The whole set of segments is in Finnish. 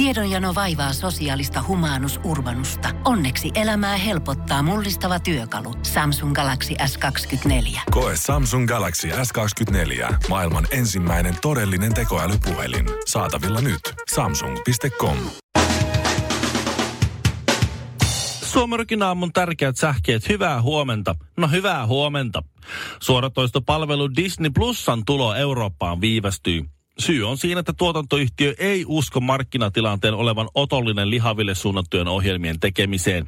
Tiedonjano vaivaa sosiaalista humanus urbanusta. Onneksi elämää helpottaa mullistava työkalu. Samsung Galaxy S24. Koe Samsung Galaxy S24. Maailman ensimmäinen todellinen tekoälypuhelin. Saatavilla nyt. Samsung.com. Suomerokin aamun tärkeät sähkeet, hyvää huomenta. No hyvää huomenta. Suoratoistopalvelu Disney Plusan tulo Eurooppaan viivästyy. Syy on siinä, että tuotantoyhtiö ei usko markkinatilanteen olevan otollinen lihaville suunnattujen ohjelmien tekemiseen.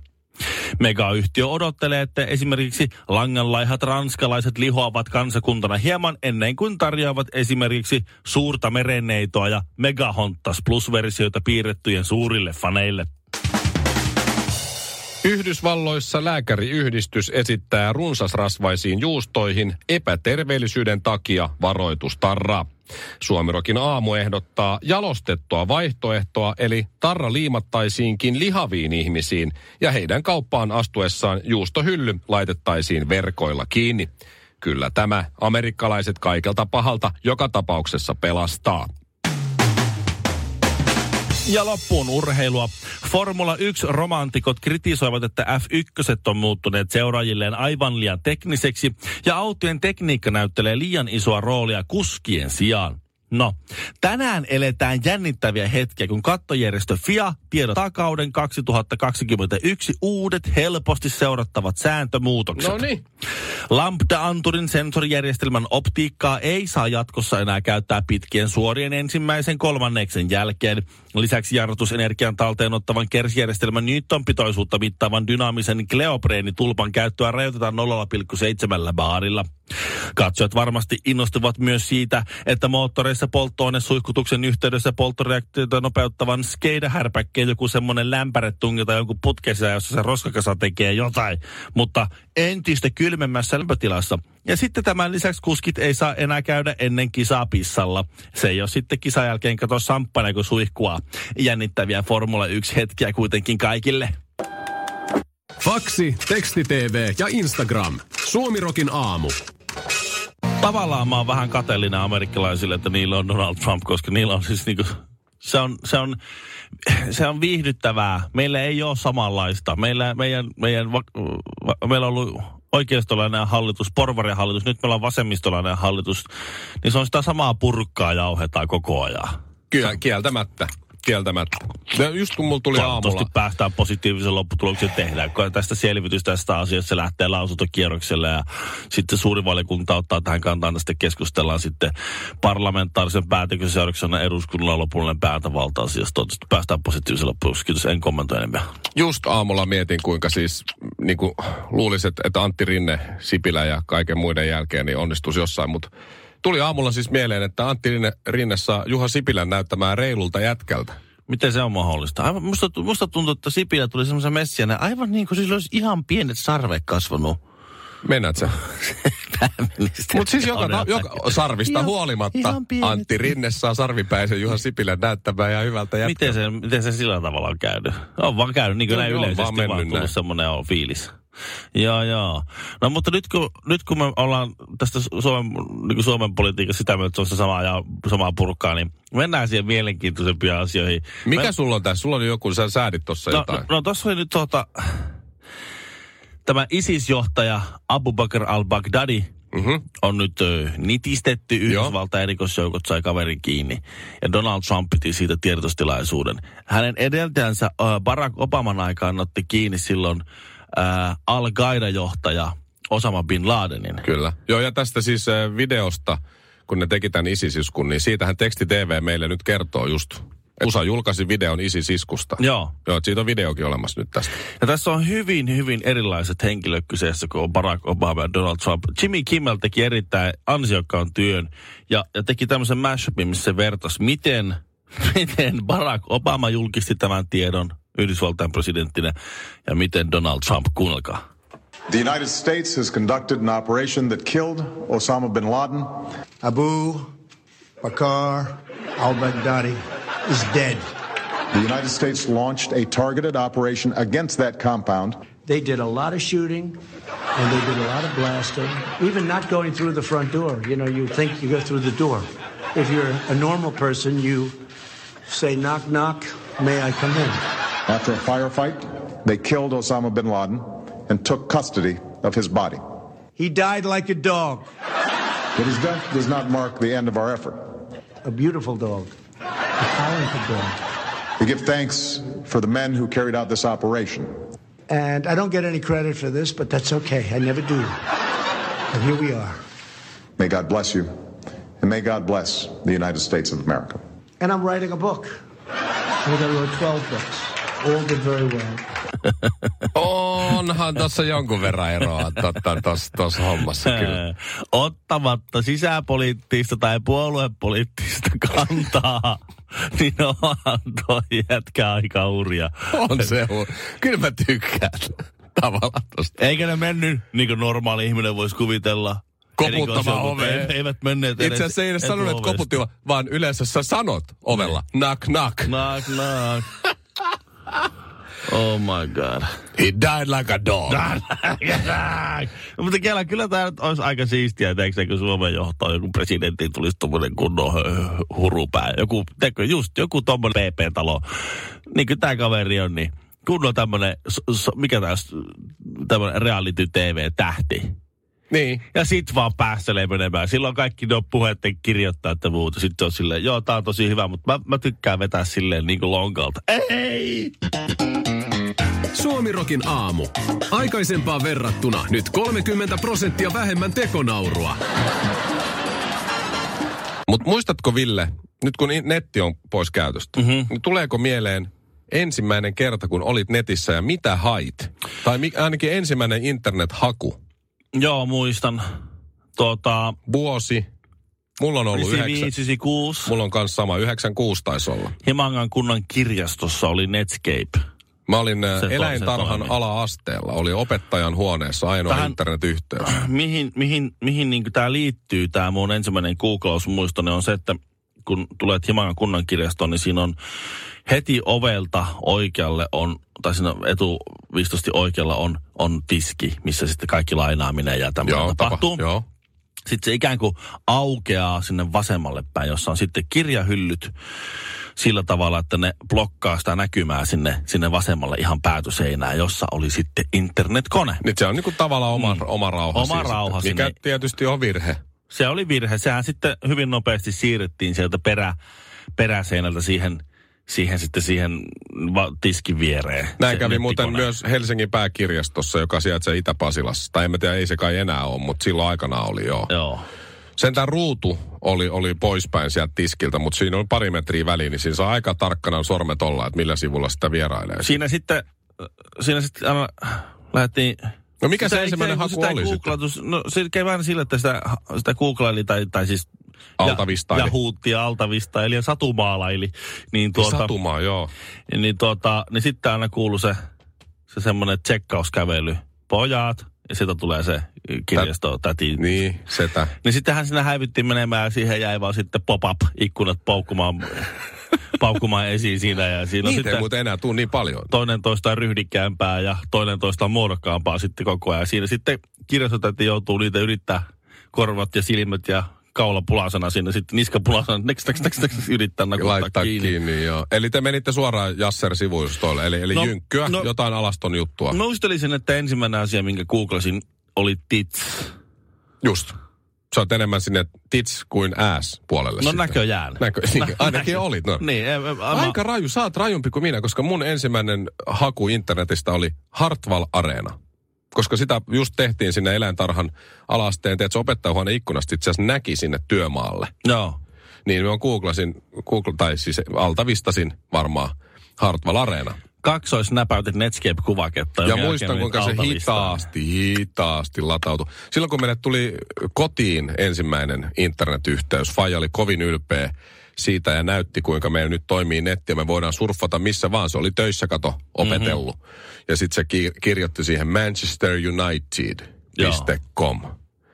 Megayhtiö odottelee, että esimerkiksi langanlaihat ranskalaiset lihoavat kansakuntana hieman ennen kuin tarjoavat esimerkiksi suurta merenneitoa ja Megahontas Plus-versioita piirrettyjen suurille faneille. Yhdysvalloissa lääkäriyhdistys esittää runsasrasvaisiin juustoihin epäterveellisyyden takia varoitustarraa. Suomirokin aamu ehdottaa jalostettua vaihtoehtoa, eli tarra liimattaisiinkin lihaviin ihmisiin ja heidän kauppaan astuessaan juustohylly laitettaisiin verkoilla kiinni. Kyllä tämä amerikkalaiset kaikelta pahalta joka tapauksessa pelastaa. Ja loppuun urheilua. Formula 1-romantikot kritisoivat, että F1 on muuttuneet seuraajilleen aivan liian tekniseksi ja autojen tekniikka näyttelee liian isoa roolia kuskien sijaan. No, tänään eletään jännittäviä hetkiä, kun kattojärjestö FIA tiedottaa kauden 2021 uudet helposti seurattavat sääntömuutokset. No niin. Lambda-anturin sensorijärjestelmän optiikkaa ei saa jatkossa enää käyttää pitkien suorien ensimmäisen kolmanneksen jälkeen. Lisäksi jarrutusenergian talteen ottavan kersijärjestelmän newtonpitoisuutta mittaavan dynaamisen kleopreenitulpan käyttöä rajoitetaan 0,7 baarilla. Katsojat varmasti innostuvat myös siitä, että moottoreissa polttoainesuihkutuksen yhteydessä polttoreaktioita nopeuttavan skeidahärpäkkeen joku semmoinen lämpäre tungeta jonkun putkessa, jossa se roskakasa tekee jotain, mutta entistä kylmemmässä lämpötilassa. Ja sitten tämän lisäksi kuskit ei saa enää käydä ennen kisaa pissalla. Se ei ole sitten kisan jälkeen kato samppana kuin suihkua. Jännittäviä Formula 1 hetkiä kuitenkin kaikille. Faksi, teksti-TV ja Instagram. Suomirokin aamu. Tavallaan mä oon vähän kateellinen amerikkalaisille, että niillä on Donald Trump, koska niillä on siis niinku, se on, se on, se on viihdyttävää. Meillä ei ole samanlaista. Meillä, meidän, meidän, va, va, meillä on ollut oikeistolainen hallitus, porvarihallitus, nyt meillä on vasemmistolainen hallitus, niin se on sitä samaa purkkaa jauhetaan koko ajan. Kyllä, kieltämättä. Kieltämättä. Ja just kun mulla tuli Toivottavasti aamulla... päästään positiivisen lopputuloksen tehdään, kun tästä selvitys tästä asiasta se lähtee lausuntokierrokselle ja sitten suuri valiokunta ottaa tähän kantaan, sitten keskustellaan sitten parlamentaarisen päätöksen seurauksena eduskunnalla lopullinen päätövalta asiasta. Toivottavasti päästään positiivisen lopputulokseen. Kiitos, en kommentoi enempää. Just aamulla mietin, kuinka siis niin kuin luulisin, että Antti Rinne, Sipilä ja kaiken muiden jälkeen niin onnistuisi jossain, mutta tuli aamulla siis mieleen, että Antti Rinne, Rinne saa Juha Sipilän näyttämään reilulta jätkältä. Miten se on mahdollista? Aivan, musta, musta tuntuu, että Sipilä tuli semmoisen messiänä, aivan niin kuin sillä olisi ihan pienet sarvet kasvanut. Mennät sä? Mutta siis joka, ta- joka sarvista Ihan- huolimatta ihan pienet. Antti Rinne saa sarvipäisen Juha Sipilän näyttämään ja hyvältä jätkältä. Miten se, miten se sillä tavalla on käynyt? On vaan käynyt, niin kuin No, näin yleisesti vaan vaan, tullut semmoinen fiilis. Joo, joo. No mutta nyt kun, nyt kun me ollaan tästä Suomen, niin kuin Suomen politiikassa sitä mieltä, että se on sitä samaa, ja, samaa purkkaa, niin mennään siihen mielenkiintoisempiin asioihin. Mikä me, sulla on tässä? Sulla oli joku, sä säädit tuossa no, jotain. no, no tuossa oli nyt tuota, tämä ISIS-johtaja Abu Bakr al-Baghdadi Mm-hmm. on nyt ö, nitistetty. Yhdysvaltain erikoisjoukot sai kaverin kiinni. Ja Donald Trump piti siitä tiedotustilaisuuden. Hänen edeltäjänsä ö, Barack Obaman aikaan otti kiinni silloin ö, Al-Qaida-johtaja Osama Bin Ladenin. Kyllä. Joo, ja tästä siis äh, videosta, kun ne teki tämän ISIS-iskun, niin siitähän teksti TV meille nyt kertoo just. USA julkaisi videon ISIS-iskusta. Joo. Joo, siitä on videokin olemassa nyt tästä. Ja tässä on hyvin, hyvin erilaiset henkilöt kyseessä, kun on Barack Obama ja Donald Trump. Jimmy Kimmel teki erittäin ansiokkaan työn ja, ja teki tämmöisen mashupin, missä se vertasi, miten, miten Barack Obama julkisti tämän tiedon Yhdysvaltain presidenttinä ja miten Donald Trump, kuunnelkaa. The United States has conducted an operation that killed Osama bin Laden. Abu Bakr al-Baghdadi is dead. The United States launched a targeted operation against that compound. They did a lot of shooting and they did a lot of blasting, even not going through the front door. You know, you think you go through the door. If you're a normal person, you say knock knock, May I come in? After a firefight, they killed Osama bin Laden and took custody of his body. He died like a dog. But his death does not mark the end of our effort. A beautiful dog. A talented dog. We give thanks for the men who carried out this operation. And I don't get any credit for this, but that's okay. I never do. And here we are. May God bless you, and may God bless the United States of America. And I'm writing a book. I think I wrote 12 books. All did very well. Onhan tuossa jonkun verran eroa tuossa hommassa kyllä. Ottamatta sisäpoliittista tai puoluepoliittista kantaa, niin onhan toi jätkä aika uria. On se. Kyllä mä tykkään tavallaan tosta. Eikä ne mennyt, niin kuin normaali ihminen voisi kuvitella. Koputtamaan oveen. ei- Eivät menneet edes Itse asiassa ei edes sanonut, että koputtivat, vaan yleensä sä sanot ovella. Knock, knock. Knock, knock. Oh my god. He died like a dog. no, mutta kyllä, kyllä tämä olisi aika siistiä, teekö kun Suomen johtoon joku presidentti tulisi tuommoinen kunnon hurupää. Joku, teekö, just joku tuommoinen PP-talo. Niin kuin tämä kaveri on, niin kunnon tämmöinen, mikä taas, tämmöinen reality-tv-tähti. Niin. Ja sit vaan päästelee menemään. Silloin kaikki ne on puheiden kirjoittaa että muuta. Sitten on silleen, joo, tää on tosi hyvä, mutta mä, mä tykkään vetää silleen niin kuin lonkalta. Ei! Suomirokin aamu. Aikaisempaan verrattuna nyt 30 prosenttia vähemmän tekonaurua. Mutta muistatko Ville, nyt kun netti on pois käytöstä, Mhm. mm-hmm. niin tuleeko mieleen ensimmäinen kerta, kun olit netissä ja mitä hait? Tai mi- ainakin ensimmäinen internet-haku. Joo, muistan. Tota, Vuosi. Mulla on ollut 95, yhdeksän. 96. Mulla on kanssa sama, 96 taisi olla. Himangan kunnan kirjastossa oli Netscape. Mä olin ä, Se eläintarhan se toimi. ala-asteella, oli opettajan huoneessa ainoa Tähän- internetyhteys. Mihin, mihin, mihin niin tämä liittyy, tämä mun ensimmäinen googlausmuistoni on se, että kun tulet Himangan kunnan kirjastoon, niin siinä on heti ovelta oikealle on, tai siinä etuvistosti oikealla on, on tiski, missä sitten kaikki lainaaminen ja tämmöinen Joo, tapahtuu. tapa, joo. Sitten se ikään kuin aukeaa sinne vasemmalle päin, jossa on sitten kirjahyllyt sillä tavalla, että ne blokkaa sitä näkymää sinne, sinne vasemmalle ihan päätöseinään, jossa oli sitten internetkone. Nyt se on niinku tavallaan oma, oma rauha. Oma siinä rauha sitten, Mikä sinne. tietysti on virhe. Se oli virhe. Sehän sitten hyvin nopeasti siirrettiin sieltä perä, peräseinältä siihen, siihen sitten siihen va- tiskin viereen. Näin se kävi muuten myös Helsingin pääkirjastossa, joka sijaitsee Itä-Pasilassa. Tai en mä tiedä, ei se kai enää ole, mutta silloin aikana oli joo. Joo. Sentään ruutu oli, oli poispäin sieltä tiskiltä, mutta siinä oli pari metriä väliin, niin siinä saa aika tarkkana sormet olla, että millä sivulla sitä vierailee. Siinä sitten, siinä sitten aina lähdettiin... No mikä se Sitä ei- ensimmäinen haku sitä oli sitten? No se kävi vähän sillä, että sitä, sitä googlaili tai, tai siis... Altavistaili. Ja, ja huutti ja altavistaili ja satumaalaili. Niin, tuota, Satumaa, joo. niin, tuota, niin sitten aina kuului se, se semmoinen tsekkauskävely. Pojat, ja sieltä tulee se kirjasto täti. Niin, setä. Niin sittenhän sinä häivyttiin menemään ja siihen jäi vaan sitten pop-up ikkunat paukkumaan, paukkumaan esiin siinä. Ja siinä Niitä ei sitten muuten enää tuu niin paljon. toinen toista ryhdikkäämpää ja toinen toista muodokkaampaa sitten koko ajan. Siinä sitten kirjastotäti joutuu niitä yrittää korvat ja silmät ja kaula pulasena sinne, sitten niska pulasena, next, next, next, next, yrittää nakuttaa Laittaa kiinni. kiinni, joo. Eli te menitte suoraan Jasser sivustoille, eli, eli No, jynkkyä, no- jotain alaston juttua. Muistelisin, että ensimmäinen asia, minkä googlasin, oli tits. Just. Sä oot enemmän sinne tits kuin ass puolelle No sitten. näköjään. Näkö, niin, ainakin olit. No. Niin, em, em, Aika raju, sä oot rajumpi kuin minä, koska mun ensimmäinen haku internetistä oli Hartwall Areena. Koska sitä just tehtiin sinne eläintarhan alasteen, teet opettajahuoneen ikkunasta itse asiassa näki sinne työmaalle. Joo. Niin mä googlasin, Google, tai siis altavistasin varmaan Hartwall Areena. Kaksoisnäpäytit Netscape-kuvaketta. Ja muistan, kuinka se hitaasti, hitaasti latautui. Silloin kun meille tuli kotiin ensimmäinen internetyhteys, Faija oli kovin ylpeä siitä ja näytti, kuinka meillä nyt toimii netti ja me voidaan surffata missä vaan. Se oli töissä, kato, opetellut. Mm-hmm. Ja sitten se ki- kirjoitti siihen manchesterunited.com.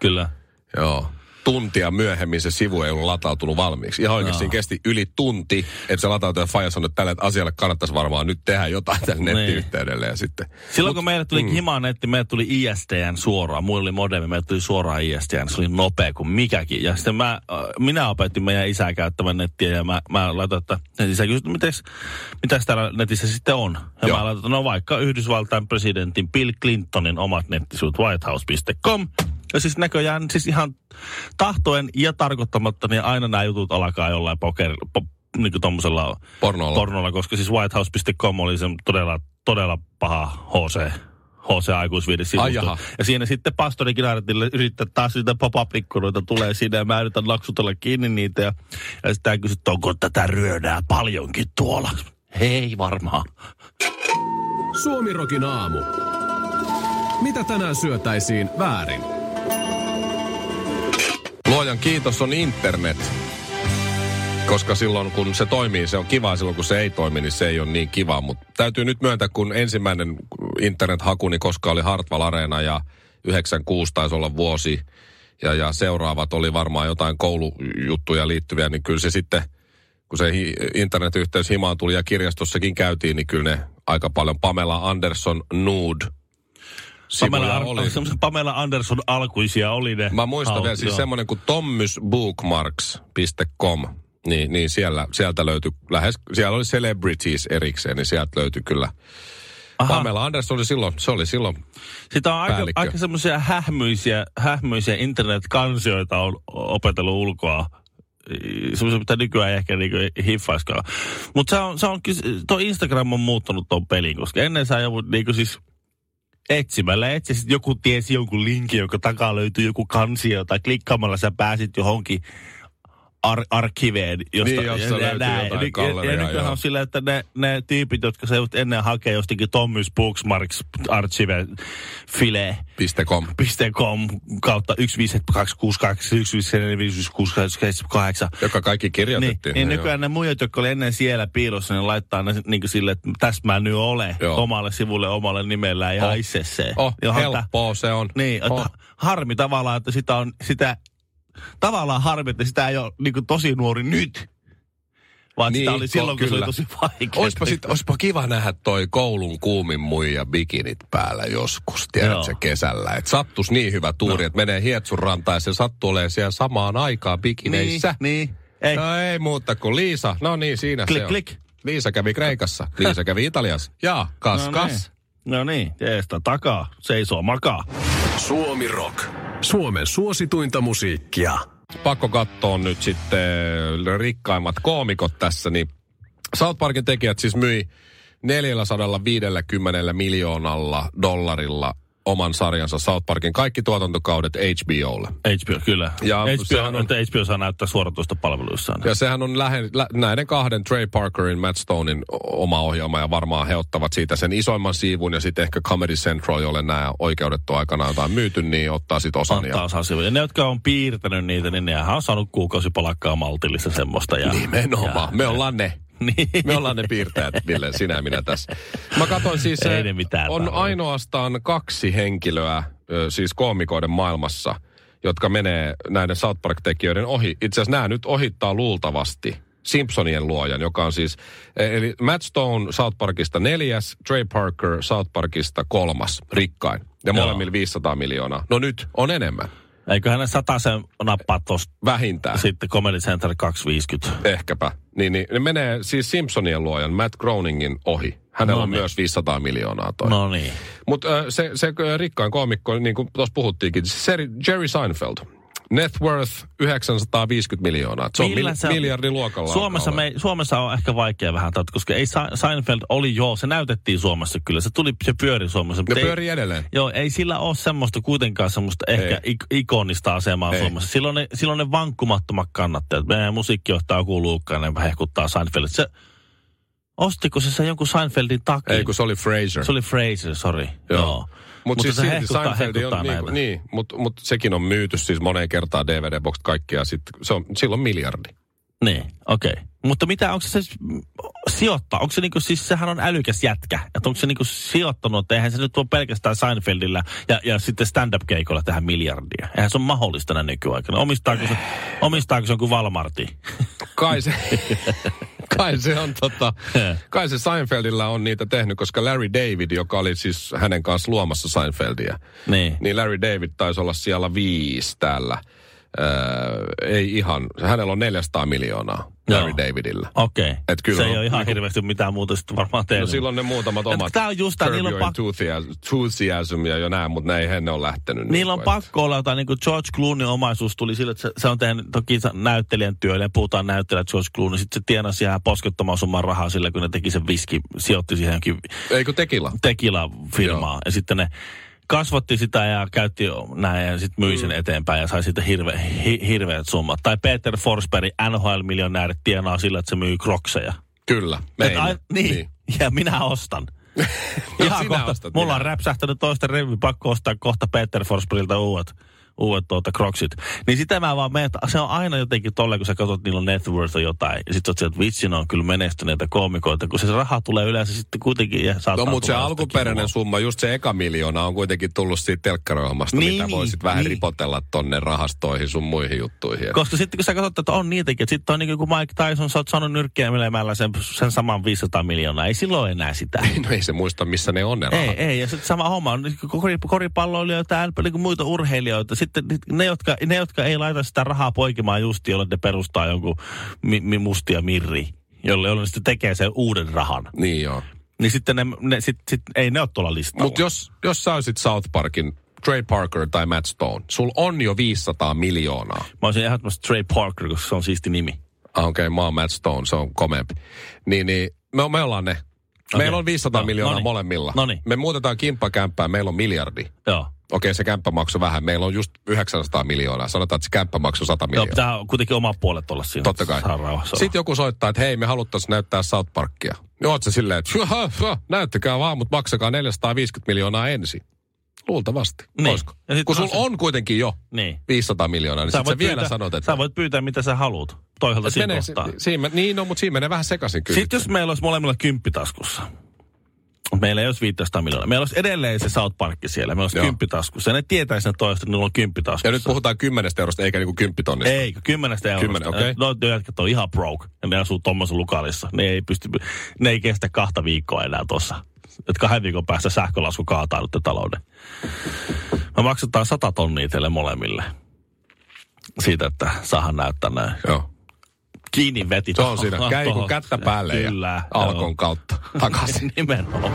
Kyllä. Joo. Tuntia myöhemmin se sivu ei ollut latautunut valmiiksi. Ihan oikeasti siinä kesti yli tunti, että se latautui ja Faija sanoi, että tälle asialle kannattaisi varmaan nyt tehdä jotain tälle Niin. nettiyhteydelle. Ja sitten. Silloin kun meille tuli mm. himaan netti, meille tuli ISDN suoraan. Muilla oli modemi, meille tuli suoraan ISDN. Se oli nopea kuin mikäkin. Ja sitten mä, äh, minä opetin meidän isää käyttämään nettiä ja mä, mä laitoin, että isä kysyi, että mitäs täällä netissä sitten on. Ja Joo. mä laitoin, no vaikka Yhdysvaltain presidentin Bill Clintonin omat nettisivut whitehouse.com. Ja siis näköjään siis ihan tahtoen ja tarkoittamatta, niin aina nämä jutut alkaa jollain poker, po, niin kuin tommosella Pornolla. pornolla, koska siis whitehouse.com oli se todella, todella paha HC. HC aikuisviidesivusto. Ai jaha. Ja siinä sitten pastori Kinaretille yrittää taas niitä pop-up-ikkunoita tulee siinä ja mä yritän laksutella kiinni niitä. Ja, ja sitten hän kysyy, että onko tätä ryödää paljonkin tuolla. Ei varmaan. Suomirokin aamu. Mitä tänään syötäisiin väärin? Luojan kiitos on internet. Koska silloin kun se toimii, se on kiva. Silloin kun se ei toimi, niin se ei ole niin kiva. Mutta täytyy nyt myöntää, kun ensimmäinen internet-hakuni, koska oli Hartwall Arena ja 96 taisi olla vuosi. Ja, ja seuraavat oli varmaan jotain koulujuttuja liittyviä, niin kyllä se sitten, kun se hi- internetyhteys himaan tuli ja kirjastossakin käytiin, niin kyllä ne aika paljon Pamela Anderson Nude Pamela, oli. Pamela Anderson alkuisia oli ne. Mä muistan Hau- vielä siis semmoinen kuin tommysbookmarks.com. Niin, niin siellä, sieltä löytyi lähes, siellä oli celebrities erikseen, niin sieltä löytyi kyllä. Aha. Pamela Anderson oli silloin, se oli silloin, Sitä on aika, päällikkö. aika semmoisia hähmyisiä, hähmyisiä internet-kansioita on opetellut ulkoa. Semmoisia, mitä nykyään ei ehkä niinku hiffaiskaan. Mutta se on, se on, tuo Instagram on muuttanut tuon pelin, koska ennen sä joudut niinku siis etsimällä. Etsisit, joku tiesi jonkun linkin, jonka takaa löytyy joku kansio, tai klikkaamalla sä pääsit johonkin ar- arkiveen. Josta, Niin, jossa löytyy jotain Ja, ny- galleriaa, ja, ja nykyään on sillä, että ne, ne tyypit, jotka se ennen hakee jostakin Tommys Booksmarks Archive File .com. .com kautta 15262 Joka kaikki niin, kirjoitettiin. niin joo. nykyään ne muijat, jotka oli ennen siellä piilossa, niin laittaa ne niin kuin sille, että tässä mä nyt olen Joo. omalle sivulle omalle nimellään ja Oh. oh. itsesseen. Oh, Johon tä- helppoa se on. Niin, Oh. harmi tavallaan, että sitä on, sitä, tavallaan harmi, että sitä ei ole niin kuin tosi nuori nyt. Vaan niin, sitä oli silloin, kun se kyllä. oli tosi vaikea. Oispa, sit, oispa kiva nähdä toi koulun kuumin muija bikinit päällä joskus, tiedätkö, kesällä. Että sattus niin hyvä tuuri, no. että menee Hietsun rantaan ja se sattuu olemaan siellä samaan aikaan bikineissä. Niin, niin. Ei, No ei muuta kuin Liisa. No niin, siinä Klik, se on. klik. Liisa kävi Kreikassa. Liisa kävi Italiassa. Ja kas, no kas. Niin. No niin, teestä takaa, seisoo makaa. Suomi Rock. Suomen suosituinta musiikkia. Pakko katsoa nyt sitten rikkaimmat koomikot tässä. Niin South Parkin tekijät siis myi 450 miljoonalla dollarilla oman sarjansa South Parkin kaikki tuotantokaudet HBOlle. HBO, kyllä. Ja HBO, on- että HBO saa näyttää suoratoista palveluissaan. Ja sehän on lähe, lä, näiden kahden, Trey Parkerin, Matt Stonein oma ohjelma ja varmaan he ottavat siitä sen isoimman siivun ja sitten ehkä Comedy Central, jolle nämä oikeudet on aikanaan jotain myyty, niin ottaa sitten osan. Ottaa Ja sivuja. Ja ne, jotka on piirtänyt niitä, niin nehän on saanut kuukausipalakkaa maltillista semmoista. Ja, Nimenomaan. Ja, Me ollaan ne. niin. Me ollaan ne piirtäjät, Ville, sinä ja minä tässä. Mä katsoin siis, Ei ne mitään on tarvitse. ainoastaan kaksi henkilöä, siis koomikoiden maailmassa, jotka menee näiden South Park-tekijöiden ohi. Itse asiassa nämä nyt ohittaa luultavasti Simpsonien luojan, joka on siis, eh, eli Matt Stone South Parkista neljäs, Trey Parker South Parkista kolmas, rikkain. Ja molemmilla 500 miljoonaa. No nyt on enemmän, Eiköhän ne sataisen nappaa tosta vähintään. sitten Comedy Center 250. Ehkäpä. Niin, niin, ne menee siis Simpsonien luojan Matt Groeningin ohi. Hänellä No on niin. myös 500 miljoonaa toi. No niin. Mutta se, se ö, rikkain koomikko, niin kuin tuossa puhuttiinkin, se Jerry Seinfeld. Net worth 950 miljoonaa. Se on Millä mil, miljardin luokalla. Suomessa, me, Suomessa on ehkä vaikea vähän, tautta, koska ei Seinfeld oli joo, se näytettiin Suomessa kyllä, se tuli, se pyöri Suomessa. Ne mutta ei- edelleen. Joo, ei sillä ole semmoista kuitenkaan semmoista ehkä ik- ikonista asemaa Ei. Suomessa. Silloin ne, silloin ne vankkumattomat kannattajat. Meidän musiikkijohtaja ne hehkuttaa Seinfeldit. Se, ostiko se sen jonkun Seinfeldin takia? Ei, kun se oli Fraser. Se oli Fraser, sorry. Joo. Joo. Mutta siis se hehkuttaa, Seinfeld hehkuttaa on, niin, näitä. niin mutta mut sekin on myyty siis moneen kertaan DVD-boksit kaikkia. Sit, se on silloin miljardi. Niin, okei. Okay. Mutta mitä, onko se siis mm, sijoittaa? Onko se niinku, siis sehän on älykäs jätkä. Että onko se niinku sijoittanut, että eihän se nyt ole pelkästään Seinfeldillä ja, ja sitten stand-up-keikolla tähän miljardia. Eihän se ole mahdollista näin nykyaikana. Omistaako se, omistaako se jonkun Valmarti? Kai se, kai se on tota, kai se Seinfeldillä on niitä tehnyt, koska Larry David, joka oli siis hänen kanssa luomassa Seinfeldia, Niin. niin Larry David taisi olla siellä viisi täällä. Öö, ei ihan, hänellä on 400 miljoonaa Larry. Davidillä. Okei. Et kyllä se on ei ole ihan niinku- hirveästi mitään muuta sitten varmaan No tehnyt. silloin ne muutamat omat. tää on just Curb niillä on Your pak- Enthusiasm, ja jo näin, mutta ne ei ne ole lähtenyt. Niillä on niinku, et- pakko olla jotain, niin kuin George Clooney omaisuus tuli sille, että se, se on tehnyt toki näyttelijän työlle ja puhutaan näyttelijä George Clooney. Sitten se tienasi ihan poskettoman summan rahaa sillä, kun ne teki sen viski, sijoitti siihen johonkin Eikö tekila? tequila-firmaa. Joo. Ja sitten ne kasvatti sitä ja käytti näin ja sitten myi Mm. sen eteenpäin ja sai siitä hirve, hi, hirveät summat. Tai Peter Forsberg, NHL-miljonäärit tienaa sillä, että se myy krokseja. Kyllä, Et meillä. ai- niin. ja minä ostan. Ihan Ihan sinä kohta, ostat, mulla minä. on räpsähtänyt toista revi, pakko ostaa kohta Peter Forsbergilta uudet, uudet tuota kroksit. Niin sitä mä vaan menen, se on aina jotenkin tolle, kun sä katsot, niillä on net worth on jotain. Ja sit sä että vitsi, on kyllä menestyneitä koomikoita, kun se raha tulee yleensä sitten kuitenkin ja No mutta se alkuperäinen jostakin summa, just se eka miljoona on kuitenkin tullut siitä telkkarohjelmasta, Niin, mitä niin, voisit vähän niin. ripotella tonne rahastoihin sun muihin juttuihin. Koska sitten kun sä katsot, että on niitäkin, että sitten on niin kuin Mike Tyson, sä oot saanut nyrkkeilemällä sen, sen saman 500 miljoonaa. Ei silloin enää sitä. No ei se muista, missä ne on ne Ei, rahat. ei. Ja sitten sama homma on niin kori- koripalloilijoita ja niin kuin muita urheilijoita. Sitten ne jotka, ne, jotka ei laita sitä rahaa poikimaan just, jolle ne perustaa jonkun mi, mi, mustia mirri, jolle, jolle ne sitten tekee sen uuden rahan. Niin joo. Niin sitten ne, ne sit, sit, ei ne ole tuolla listalla. Mutta jos, jos sä olisit South Parkin Trey Parker tai Matt Stone, sul on jo 500 miljoonaa. Mä olisin ehdottomasti Trey Parker, koska se on siisti nimi. Ah, Okei, okay, mä oon Matt Stone, se on komeampi. Niin, niin me, me ollaan ne. Meillä on 500 No, miljoonaa noniin. molemmilla. Noniin. Me muutetaan kimppakämppää, meillä on miljardi. Joo. Okei, se kämppä maksoi vähän. Meillä on just 900 miljoonaa. Sanotaan, että se kämppä maksoi 100 Joo, miljoonaa. pitää kuitenkin oma puolet olla siinä. Totta kai. Sitten joku soittaa, että hei, me haluttaisiin näyttää South Parkia. Niin oot sä silleen, että "Hyhä, hyhä, näyttäkää vaan, mutta maksakaa 450 miljoonaa ensin. Luultavasti. Niin. Olisiko? Ja sit Kun sulla se- on kuitenkin jo Niin. 500 miljoonaa, niin sitten sä vielä sanot, että... Sä voit pyytää, mitä sä haluat. Toiselta siinä menee, kohtaa. siinä, niin, no, mutta siinä menee vähän sekaisin kyllä. Sitten jos meillä olisi molemmilla kymppitaskussa. Meillä ei olisi 500 miljoonaa. Meillä olisi edelleen se South Park siellä. Meillä olisi kymppitaskussa. Ja ne tietäisi ne toista, että niillä on kymppitaskussa. Ja nyt puhutaan kymmenestä eurosta eikä niinku kymppitonnista. Ei, kymmenestä eurosta. Kymmenen, okei. No, jätkät on ihan broke. Ja ne asuu tuommoisessa lukalissa. Ne ei, pysty, ne ei kestä kahta viikkoa enää tuossa. Että kahden viikon päästä sähkölasku kaataa nyt talouden. Me maksetaan 100 tonnia teille molemmille. Siitä, että saahan näyttää näin. Joo. Kiinni veti. Se on siinä. Käy kun kättä päälle Kyllä, ja joo. alkon kautta takaisin. Nimenomaan.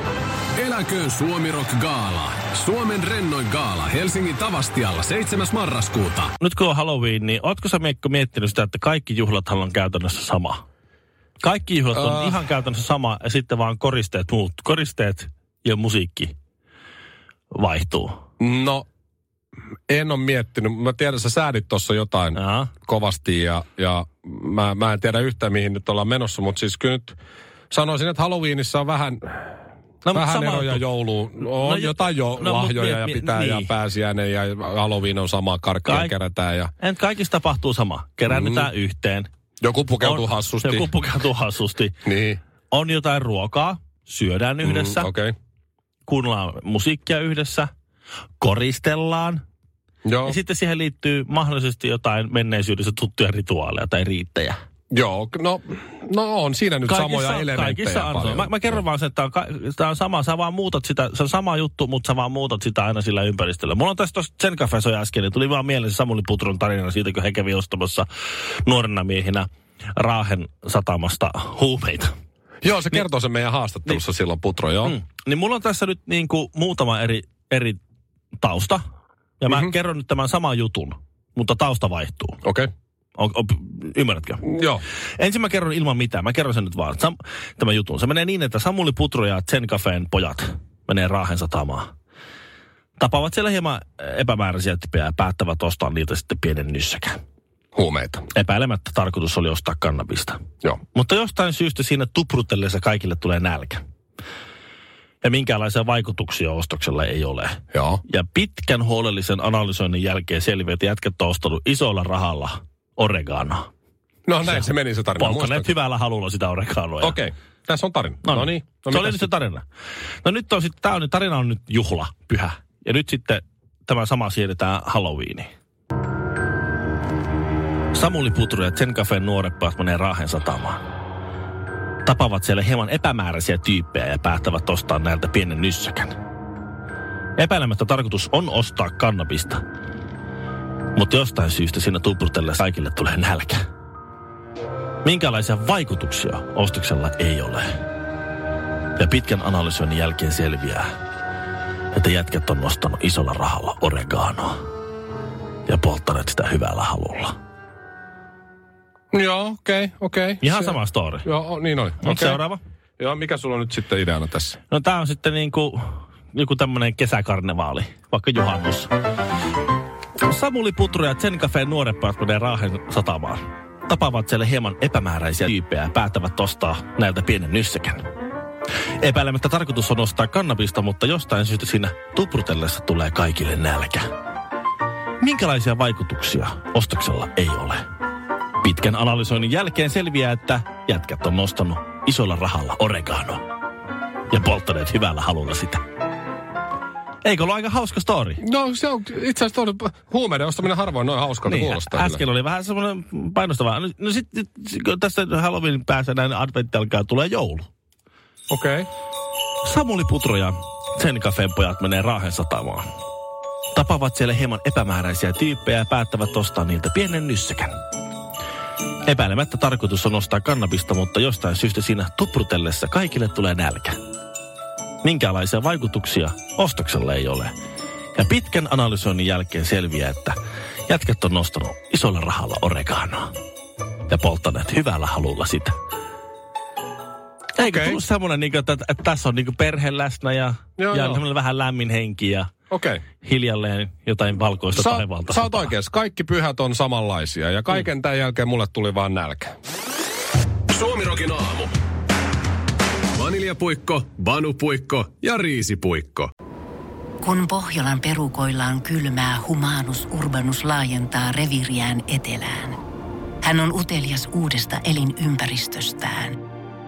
Eläköön Suomi Rock Gaala. Suomen rennoin gaala Helsingin Tavastialla 7. marraskuuta. Nyt kun on Halloween, niin ootko sä Miekko miettinyt sitä, että kaikki juhlathan on käytännössä sama? Kaikki juhlat on Ah. ihan käytännössä sama ja sitten vaan koristeet muut. Koristeet ja musiikki vaihtuu. No, en ole miettinyt. Mä tiedän, sä säädit tuossa jotain Jaa. kovasti ja, ja mä, mä en tiedä yhtään mihin nyt ollaan menossa, mutta siis kyllä nyt sanoisin, että Halloweenissa on vähän, No, vähän eroja jouluun. On No no, jo- jotain jo no, no, mut lahjoja ja pitää niin. ja pääsiäinen ja Halloween on sama, karkkia Kaik- kerätään ja En kaikissa tapahtuu sama. Keräännytään mm. yhteen. joku pukeutuu On- hassusti. Joku pukeutuu hassusti. Niin, On jotain ruokaa, syödään yhdessä, mm, okei. Okay. kuunnellaan musiikkia yhdessä, koristellaan. Joo, Ja sitten siihen liittyy mahdollisesti jotain menneisyydessä tuttuja rituaaleja tai riittejä. joo, no, no on siinä nyt samoja elementtejä kaikissa on. paljon. Mä, mä kerron vaan sen, että tämä on, on sama, sä vaan muutat sitä, se on sama juttu, mutta sä vaan muutat sitä aina sillä ympäristöllä. Mulla on tässä tuossa Zen Cafe soi äsken, niin tuli vaan mieleen se Samuli Putron tarina siitä, kun he kävi ostamassa nuorena miehinä Raahen satamasta huumeita. Joo, se kertoo sen meidän haastattelussa silloin, Putro, joo. Mm. Niin mulla on tässä nyt niin kuin muutama eri, eri tausta, ja mä Mhm. mm-hmm. kerron nyt tämän saman jutun, mutta tausta vaihtuu. Okei, okay. Ymmärrätkö? joo. Ensin mä kerron ilman mitään. Mä kerron sen nyt vaan. Sam, tämä jutun. Se menee niin, että Samuli Putro ja Zen Cafeen pojat menee Raahen satamaan. Tapaavat siellä hieman epämääräisiä tyyppejä ja päättävät ostaa niitä sitten pienen nyssäkään. Huumeita, Epäilemättä tarkoitus oli ostaa kannabista. joo. Mutta jostain syystä siinä tuprutellessa kaikille tulee nälkä. Ja minkäänlaisia vaikutuksia ostoksella ei ole. Joo. Ja pitkän huolellisen analysoinnin jälkeen selviää, että jätkät on ostanut isolla rahalla oreganoa. No näin se meni se tarina. Muistanko? hyvällä halulla sitä oreganoa. Okei, okay. tässä on tarina. No, No niin. No se oli nyt se tarina. No nyt on sitten, tämä on, tarina on nyt juhla, pyhä. Ja nyt sitten tämä sama siirretään Halloweeniin. Samuli Putru ja Zen Cafeen nuoret menee Raahen satamaan. Tapavat siellä hieman epämääräisiä tyyppejä ja päättävät ostaa näiltä pienen nyssäkän. Epäilemättä tarkoitus on ostaa kannabista. Mutta jostain syystä siinä tuprutelle kaikille tulee nälkä. Minkälaisia vaikutuksia ostoksella ei ole. Ja pitkän analysoinnin jälkeen selviää, että jätkät on nostanut isolla rahalla oreganoa ja polttaneet sitä hyvällä halulla. Joo, okei, okay, okei. Okay. Ihan sama story. Joo, niin oli. Okei. seuraava? Joo, mikä sulla on nyt sitten ideana tässä? No tää on sitten niinku joku tämmönen kesäkarnevaali, vaikka juhannus. Samuli Putru ja Zen Cafeen nuoret menee Raahen satamaan. Tapaavat siellä hieman epämääräisiä tyyppejä ja päättävät ostaa näiltä pienen nyssäkän. Epäilemättä tarkoitus on ostaa kannabista, mutta jostain syystä siinä tuprutellessa tulee kaikille nälkä. Minkälaisia vaikutuksia ostoksella ei ole? Pitkän analysoinnin jälkeen selviää, että jätkät on nostanut isolla rahalla oreganoa ja polttaneet hyvällä halulla sitä. Eikö ollut aika hauska story? No se on itse asiassa tuo huumeiden ostaminen harvoin noin hauskalta Niin, kuulostaa. äsken kyllä. oli vähän semmoinen painostava. No, no sitten tässä Halloween päässä näin adventti alkaa, tulee joulu. Okei. Okay. Samuli Putro ja sen kafeen pojat menee Raahen satamaan. Tapavat siellä hieman epämääräisiä tyyppejä ja päättävät ostaa niiltä pienen nyssäkän. Epäilemättä tarkoitus on ostaa kannabista, mutta jostain syystä siinä tuprutellessa kaikille tulee nälkä. Minkälaisia vaikutuksia ostoksella ei ole. Ja pitkän analysoinnin jälkeen selviää, että jätkät on nostanut isolla rahalla oreganoa. Ja polttaneet hyvällä halulla sitä. Eikö Okei. tullut semmoinen, niin että, että tässä on niin perhe läsnä ja, Joo, ja joo. vähän lämmin henki ja Okei. hiljalleen jotain valkoista Sä, taivaalta. sä oot oikeassa. Kaikki pyhät on samanlaisia ja kaiken tämän jälkeen mulle tuli vaan nälkä. Suomirokin aamu. Vaniljapuikko, vanupuikko ja riisipuikko. Kun Pohjolan perukoillaan kylmää, humanus urbanus laajentaa reviriään etelään. Hän on utelias uudesta elinympäristöstään.